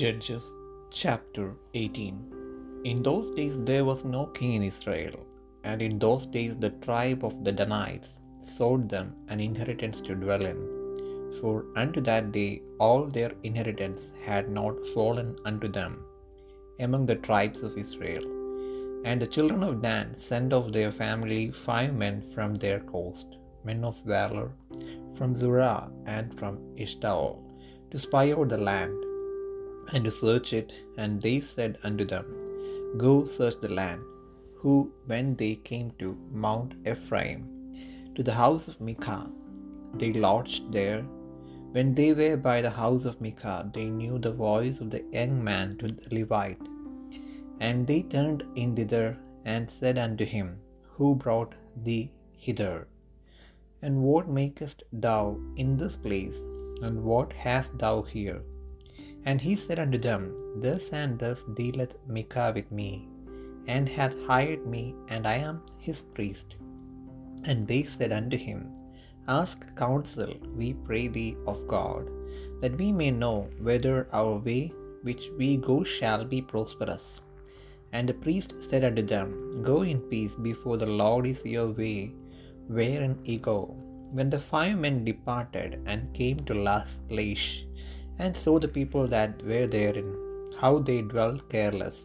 Judges chapter 18 In those days there was no king in Israel, and in those days the tribe of the Danites sold them an inheritance to dwell in. For unto that day all their inheritance had not fallen unto them among the tribes of Israel. And the children of Dan sent of their family five men from their coast, men of valor, from Zorah and from Eshtaol, to spy out the land and to search it. And they said unto them, Go search the land. Who, when they came to Mount Ephraim, to the house of Micah, they lodged there. When they were by the house of Micah, they knew the voice of the young man to the Levite. And they turned in thither and said unto him, Who brought thee hither? And what makest thou in this place? And what hast thou here? And he said unto them, Thus and thus dealeth Micah with me, and hath hired me, and I am his priest. And they said unto him, Ask counsel, we pray thee, of God, that we may know whether our way which we go shall be prosperous. And the priest said unto them, Go in peace before the Lord is your way, wherein ye go. When the five men departed and came to Laish, and saw the people that were therein, how they dwelt careless,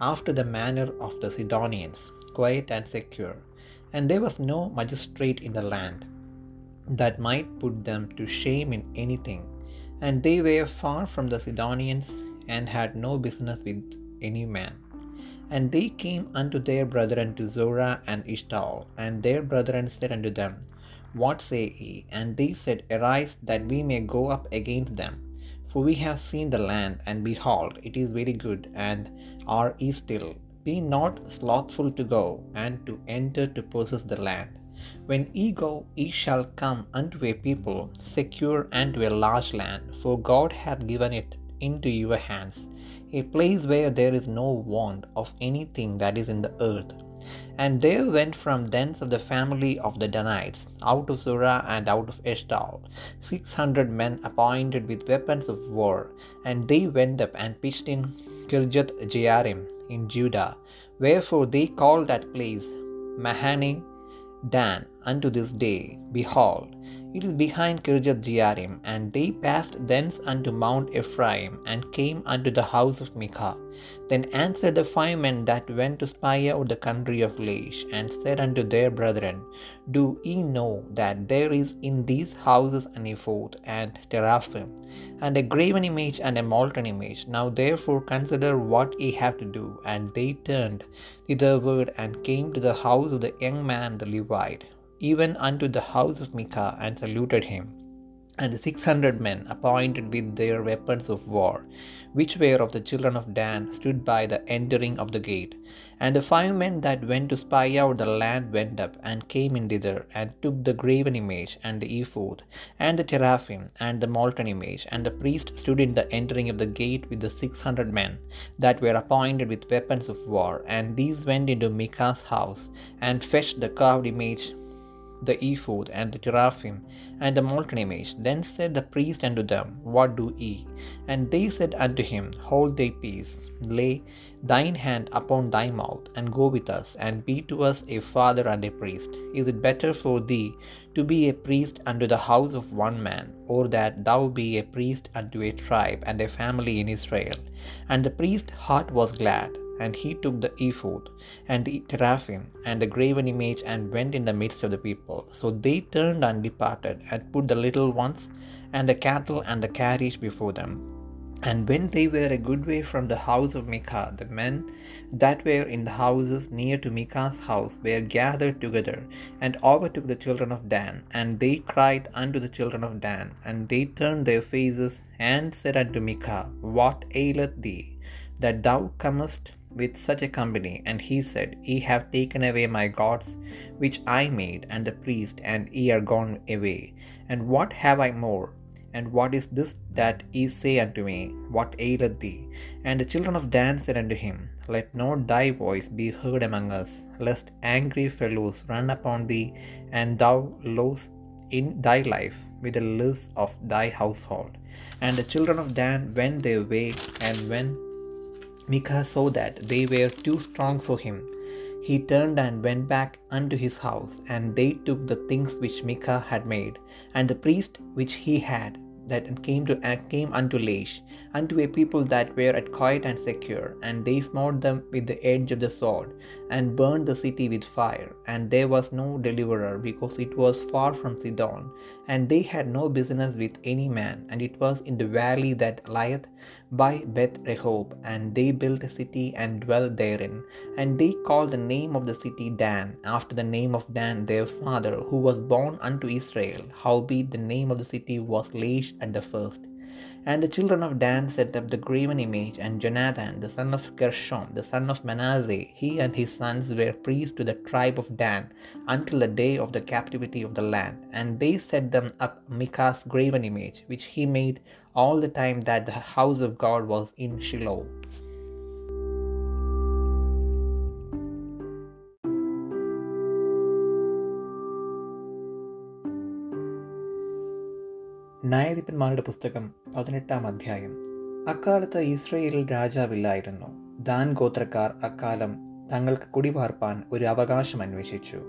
after the manner of the Sidonians, quiet and secure, and there was no magistrate in the land that might put them to shame in anything, and they were far from the Sidonians, and had no business with any man. And they came unto their brethren to Zorah and Eshtaol, and their brethren said unto them, What say ye? And they said, Arise, that we may go up against them. For we have seen the land, and behold, it is very good, and are ye still. Be not slothful to go, and to enter to possess the land. When ye go, ye shall come unto a people secure and to a large land, for God hath given it into your hands, a place where there is no want of anything that is in the earth. And there went from thence of the family of the Danites, out of Zorah and out of Eshtaol, six hundred men appointed with weapons of war, and they went up and pitched in Kirjath Jearim in Judah. Wherefore they call that place Mahane Dan unto this day. Behold, it is behind Kirjath Jearim. And they passed thence unto Mount Ephraim, and came unto the house of Micah. Then answered the five men that went to spy out the country of Laish, and said unto their brethren, Do ye know that there is in these houses an ephod, and teraphim, and a graven image, and a molten image? Now therefore consider what ye have to do. And they turned thitherward, and came to the house of the young man the Levite, even unto the house of Micah, and saluted him. And the six hundred men, appointed with their weapons of war, which were of the children of Dan, stood by the entering of the gate. And the five men that went to spy out the land went up, and came in thither, and took the graven image, and the ephod, and the teraphim, and the molten image. And the priest stood in the entering of the gate with the six hundred men that were appointed with weapons of war. And these went into Micah's house, and fetched the carved image the ephod, and the teraphim, and the molten image. Then said the priest unto them, What do ye? And they said unto him, Hold thy peace, lay thine hand upon thy mouth, and go with us, and be to us a father and a priest. Is it better for thee to be a priest unto the house of one man, or that thou be a priest unto a tribe and a family in Israel? And the priest's heart was glad. And he took the ephod and the teraphim and the graven image and went in the midst of the people. So they turned and departed, and put the little ones and the cattle and the carriage before them. And when they were a good way from the house of Micah, the men that were in the houses near to Micah's house were gathered together, and overtook the children of Dan. And they cried unto the children of Dan, and they turned their faces and said unto Micah, What aileth thee, that thou comest with such a company? And he said, Ye have taken away my gods which I made, and the priest, and ye are gone away. And what have I more? And what is this that ye say unto me? What aileth thee? And the children of Dan said unto him, Let not thy voice be heard among us, lest angry fellows run upon thee, and thou lose in thy life with the lives of thy household. And the children of Dan went their way, and when Micah saw that they were too strong for him, he turned and went back unto his house, and they took the things which Micah had made, and the priest which he had, that came to came unto Laish, unto a people that were at quiet and secure, and they smote them with the edge of the sword, and burned the city with fire, and there was no deliverer, because it was far from Sidon, and they had no business with any man, and it was in the valley that lieth by Beth Rehob, and they built a city and dwelt therein, and they called the name of the city Dan, after the name of Dan their father, who was born unto Israel. Howbeit the name of the city was Laish at the first. And the children of Dan set up the graven image, and Jonathan, the son of Gershom, the son of Manasseh, he and his sons were priests to the tribe of Dan until the day of the captivity of the land. And they set them up Micah's graven image, which he made all the time that the house of God was in Shiloh. ന്യായാധിപന്മാരുടെ പുസ്തകം പതിനെട്ടാം അധ്യായം. അക്കാലത്ത് ഇസ്രയേലിൽ രാജാവില്ലായിരുന്നു. Than ഗോത്രക്കാർ അക്കാലം തങ്ങൾക്ക് കുടിപാർപ്പാൻ ഒരു അവകാശം അന്വേഷിച്ചു.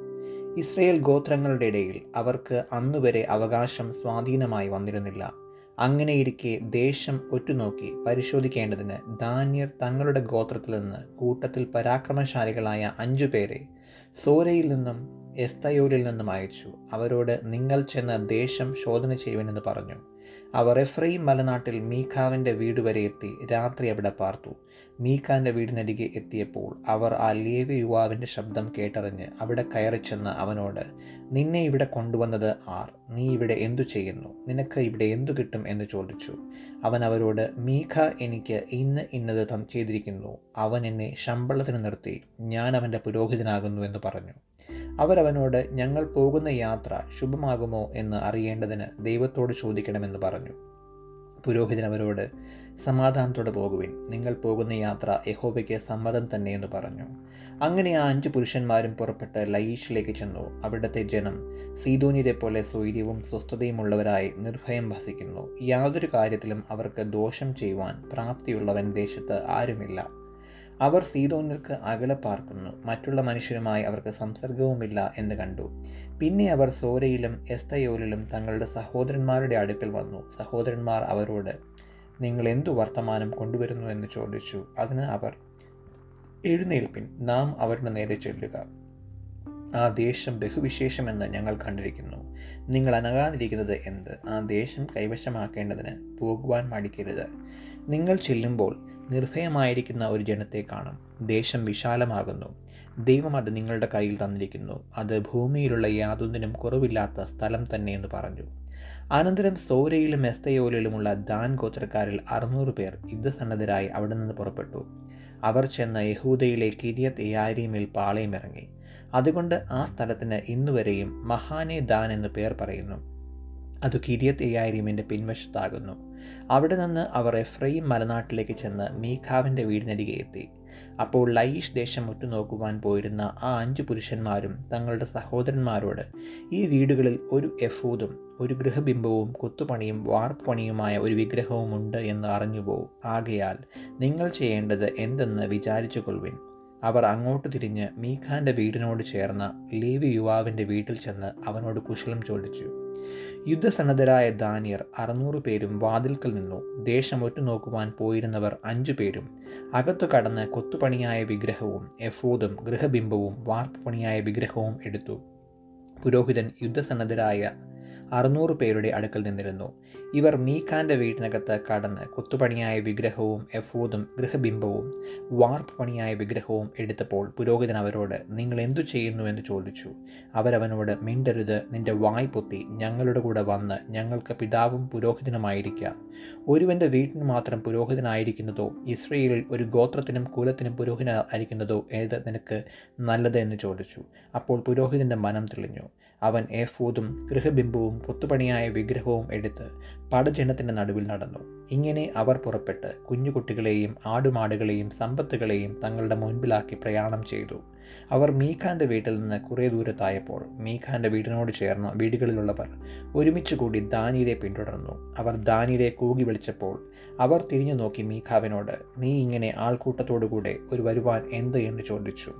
ഇസ്രയേൽ ഗോത്രങ്ങളുടെ ഇടയിൽ അവർക്ക് അന്നുവരെ അവകാശം സ്വാധീനമായി വന്നിരുന്നില്ല. അങ്ങനെയിരിക്കെ ദേശം ഒറ്റുനോക്കി പരിശോധിക്കേണ്ടതിന് ദാന്യർ തങ്ങളുടെ ഗോത്രത്തിൽ നിന്ന് കൂട്ടത്തിൽ പരാക്രമശാലികളായ അഞ്ചു പേരെ സോരയിൽ നിന്നും എസ്തയോലിൽ നിന്നും അയച്ചു. അവരോട് നിങ്ങൾ ചെന്ന് ദേശം ശോധന ചെയ്യുവനെന്ന് പറഞ്ഞു. അവർ എഫ്രൈം മലനാട്ടിൽ മീഖാവിന്റെ വീട് വരെ എത്തി. രാത്രി അവിടെ പാർത്തു. മീഖാന്റെ വീടിനരികെ എത്തിയപ്പോൾ അവർ ആ ലേവ്യ യുവാവിന്റെ ശബ്ദം കേട്ടറിഞ്ഞ് അവിടെ കയറി ചെന്ന് അവനോട് നിന്നെ ഇവിടെ കൊണ്ടുവന്നത് ആർ? നീ ഇവിടെ എന്തു ചെയ്യുന്നു? നിനക്ക് ഇവിടെ എന്തു കിട്ടും? എന്ന് ചോദിച്ചു. അവൻ അവരോട് മീഖ എനിക്ക് ഇന്ന് ഇന്നത് ചെയ്തിരിക്കുന്നു. അവൻ എന്നെ ശമ്പളത്തിന് നിർത്തി. ഞാൻ അവന്റെ പുരോഹിതനാകുന്നു എന്ന് പറഞ്ഞു. അവരവനോട് ഞങ്ങൾ പോകുന്ന യാത്ര ശുഭമാകുമോ എന്ന് അറിയേണ്ടതിന് ദൈവത്തോട് ചോദിക്കണമെന്ന് പറഞ്ഞു. പുരോഹിതൻ അവരോട് സമാധാനത്തോടെ പോകുവിൻ. നിങ്ങൾ പോകുന്ന യാത്ര യഹോബയ്ക്ക് സമ്മതം തന്നെയെന്ന് പറഞ്ഞു. അങ്ങനെ ആ അഞ്ച് പുരുഷന്മാരും പുറപ്പെട്ട് ലയീഷിലേക്ക് ചെന്നു. അവിടുത്തെ ജനം സീതോനിരെ പോലെ സ്വൈര്യവും സ്വസ്ഥതയുമുള്ളവരായി നിർഭയം വസിക്കുന്നു. യാതൊരു കാര്യത്തിലും അവർക്ക് ദോഷം ചെയ്യുവാൻ പ്രാപ്തിയുള്ളവൻ ദേശത്ത് ആരുമില്ല. അവർ സീതോന്യർക്ക് അകലെ പാർക്കുന്നു. മറ്റുള്ള മനുഷ്യരുമായി അവർക്ക് സംസർഗവുമില്ല എന്ന് കണ്ടു. പിന്നെ അവർ സോരയിലും എസ്തയോലിലും തങ്ങളുടെ സഹോദരന്മാരുടെ അടുക്കൽ വന്നു. സഹോദരന്മാർ അവരോട് നിങ്ങൾ എന്തു വർത്തമാനം കൊണ്ടുവരുന്നു എന്ന് ചോദിച്ചു. അതിന് അവർ എഴുന്നേൽപ്പിൻ. നാം അവരുടെ നേരെ ചെല്ലുക. ആ ദേശം ബഹുവിശേഷമെന്ന് ഞങ്ങൾ കണ്ടിരിക്കുന്നു. നിങ്ങൾ അനകാതിരിക്കുന്നത് എന്ത്? ആ ദേശം കൈവശമാക്കേണ്ടതിന് പോകുവാൻ മടിക്കരുത്. നിങ്ങൾ ചെല്ലുമ്പോൾ നിർഭയമായിരിക്കുന്ന ഒരു ജനത്തെ കാണും. ദേശം വിശാലമാകുന്നു. ദൈവം അത് നിങ്ങളുടെ കയ്യിൽ തന്നിരിക്കുന്നു. അത് ഭൂമിയിലുള്ള യാതൊന്നിനും കുറവില്ലാത്ത സ്ഥലം തന്നെ എന്ന് പറഞ്ഞു. അനന്തരം സോരയിലും എസ്തയോലിലുമുള്ള ദാൻ ഗോത്രക്കാരിൽ അറുന്നൂറ് പേർ യുദ്ധസന്നദ്ധരായി അവിടെ നിന്ന് പുറപ്പെട്ടു. അവർ ചെന്ന യഹൂദയിലെ കിരിയത്ത് യാരീമിൽ പാളയമിറങ്ങി അതുകൊണ്ട് ആ സ്ഥലത്തിന് ഇന്നുവരെയും മഹാനെ ദാൻ എന്ന് പേർ പറയുന്നു. അത് കിരിയത്ത് യാരീമിന്റെ പിൻവശത്താകുന്നു. അവിടെ നിന്ന് അവർ എഫ്രൈം മലനാട്ടിലേക്ക് ചെന്ന് മീഖാവിന്റെ വീടിനരികെ എത്തി. അപ്പോൾ ലൈഷ് ദേശം ഒറ്റുനോക്കുവാൻ പോയിരുന്ന ആ അഞ്ച് പുരുഷന്മാരും തങ്ങളുടെ സഹോദരന്മാരോട് ഈ വീടുകളിൽ ഒരു എഫൂദും ഒരു ഗൃഹബിംബവും കൊത്തുപണിയും വാർപ്പണിയുമായ ഒരു വിഗ്രഹവും ഉണ്ട് എന്ന് അറിഞ്ഞുപോകും ആകയാൽ നിങ്ങൾ ചെയ്യേണ്ടത് എന്തെന്ന് വിചാരിച്ചു കൊള്ളുവിൻ അവർ അങ്ങോട്ട് തിരിഞ്ഞ് മീഖാന്റെ വീടിനോട് ചേർന്ന ലേവി യുവാവിന്റെ വീട്ടിൽ ചെന്ന് അവനോട് കുശലം ചോദിച്ചു യുദ്ധസന്നദ്ധരായ ദാനിയർ അറുന്നൂറ് പേരും വാതിൽക്കൽ നിന്നു ദേശം ഒറ്റുനോക്കുവാൻ പോയിരുന്നവർ അഞ്ചു പേരും. അകത്തു കടന്ന് കൊത്തുപണിയായ വിഗ്രഹവും എഫോദും ഗൃഹബിംബവും വാർപ്പുപണിയായ വിഗ്രഹവും എടുത്തു. പുരോഹിതൻ യുദ്ധസന്നദ്ധരായ അറുന്നൂറ് പേരുടെ അടുക്കൽ നിന്നിരുന്നു. ഇവർ മീഖാന്റെ വീടിനകത്ത് കടന്ന് കൊത്തുപണിയായ വിഗ്രഹവും എഫോദും ഗൃഹബിംബവും വാർപ്പ് പണിയായ വിഗ്രഹവും എടുത്തപ്പോൾ പുരോഹിതൻ അവരോട് നിങ്ങൾ എന്തു ചെയ്യുന്നു? എന്ന് ചോദിച്ചു. അവരവനോട് മിണ്ടരുത് നിന്റെ വായ് പൊത്തി ഞങ്ങളുടെ കൂടെ വന്ന് ഞങ്ങൾക്ക് പിതാവും പുരോഹിതനുമായിരിക്കാം. ഒരുവന്റെ വീട്ടിന് മാത്രം പുരോഹിതനായിരിക്കുന്നതോ ഇസ്രയേലിൽ ഒരു ഗോത്രത്തിനും കുലത്തിനും പുരോഹിതനായിരിക്കുന്നതോ ഏത് നിനക്ക് നല്ലത്? എന്ന് ചോദിച്ചു. അപ്പോൾ പുരോഹിതന്റെ മനം തെളിഞ്ഞു. അവൻ ഏഫോദും ഗൃഹബിംബവും കൊത്തുപണിയായ വിഗ്രഹവും എടുത്ത് പടജനത്തിന്റെ നടുവിൽ നടന്നു. ഇങ്ങനെ അവർ പുറപ്പെട്ട് കുഞ്ഞുകുട്ടികളെയും ആടുമാടുകളെയും സമ്പത്തുകളെയും തങ്ങളുടെ മുൻപിലാക്കി പ്രയാണം ചെയ്തു. അവർ മീഖാന്റെ വീട്ടിൽ നിന്ന് കുറേ ദൂരത്തായപ്പോൾ മീഖാന്റെ വീടിനോട് ചേർന്ന വീടുകളിലുള്ളവർ ഒരുമിച്ച് കൂടി ദാനിയെ പിന്തുടർന്നു. അവർ ദാനിയെ കൂകി വിളിച്ചപ്പോൾ അവർ തിരിഞ്ഞു നോക്കി മീഖാവിനോട് നീ ഇങ്ങനെ ആൾക്കൂട്ടത്തോടുകൂടെ ഒരു വരുവാൻ എന്ത്? എന്ന് ചോദിച്ചു.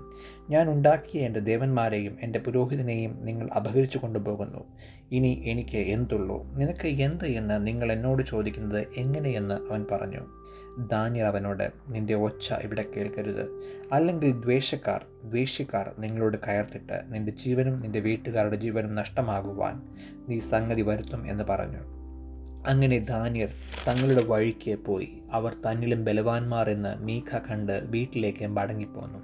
ഞാൻ ഉണ്ടാക്കിയ എന്റെ ദേവന്മാരെയും എന്റെ പുരോഹിതനെയും നിങ്ങൾ അപഹരിച്ചു കൊണ്ടുപോകുന്നു. ഇനി എനിക്ക് എന്തുള്ളൂ? നിനക്ക് എന്ത് എന്ന് നിങ്ങൾ എന്നോട് ചോദിക്കുന്നത് എങ്ങനെയെന്ന് അവൻ പറഞ്ഞു. ദാനിയർ അവനോട് നിന്റെ ഒച്ച ഇവിടെ കേൾക്കരുത്. അല്ലെങ്കിൽ ദ്വേഷക്കാർ ദ്വേഷ്യക്കാർ നിങ്ങളോട് കയർത്തിട്ട് നിന്റെ ജീവനും നിന്റെ വീട്ടുകാരുടെ ജീവനും നഷ്ടമാകുവാൻ നീ സംഗതി വരുത്തും എന്ന് പറഞ്ഞു. അങ്ങനെ ധാന്യർ തങ്ങളുടെ വഴിക്ക് പോയി. അവർ തന്നിലും ബലവാന്മാർ എന്ന് മീഖ കണ്ട് വീട്ടിലേക്ക് മടങ്ങിപ്പോന്നു.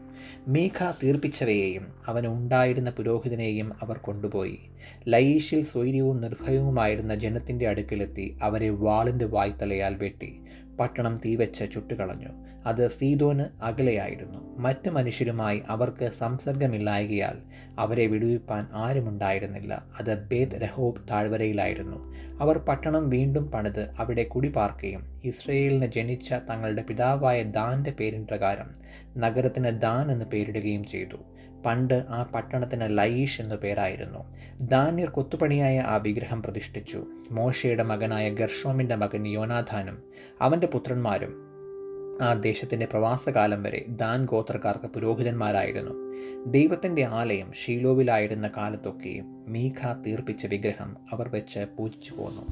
മീഖ തീർപ്പിച്ചവയെയും അവന് ഉണ്ടായിരുന്ന പുരോഹിതനെയും അവർ കൊണ്ടുപോയി. ലയീഷിൽ സ്വൈര്യവും നിർഭയവുമായിരുന്ന ജനത്തിന്റെ അടുക്കിലെത്തി അവരെ വാളിന്റെ വായ്ത്തലയാൽ വെട്ടി. പട്ടണം തീവെച്ച് ചുട്ടുകളഞ്ഞു. അത് സീതോന് അകലെയായിരുന്നു. മറ്റ് മനുഷ്യരുമായി അവർക്ക് സംസർഗമില്ലായകയാൽ അവരെ വിടുവിപ്പാൻ ആരുമുണ്ടായിരുന്നില്ല. അത് ബേദ് രഹോബ് താഴ്വരയിലായിരുന്നു. അവർ പട്ടണം വീണ്ടും പണിത് അവിടെ കുടിപാർക്കുകയും ഇസ്രയേലിന് ജനിച്ച തങ്ങളുടെ പിതാവായ ദാന്റെ പേരിൻ പ്രകാരം നഗരത്തിന് ദാൻ എന്ന് പേരിടുകയും ചെയ്തു. പണ്ട് ആ പട്ടണത്തിന് ലൈഷ് എന്നു പേരായിരുന്നു. ദാന്യർ കൊത്തുപണിയായ ആ വിഗ്രഹം പ്രതിഷ്ഠിച്ചു. മോശയുടെ മകനായ ഗർഷോമിന്റെ മകൻ യോനാഥാനും അവന്റെ പുത്രന്മാരും ആ ദേശത്തിന്റെ പ്രവാസകാലം വരെ ദാൻ ഗോത്രക്കാർക്ക് പുരോഹിതന്മാരായിരുന്നു. ദൈവത്തിന്റെ ആലയം ഷീലോവിലായിരുന്ന കാലത്തൊക്കെയും മീഖ തീർപ്പിച്ച വിഗ്രഹം അവർ വെച്ച് പൂജിച്ചു പോന്നു.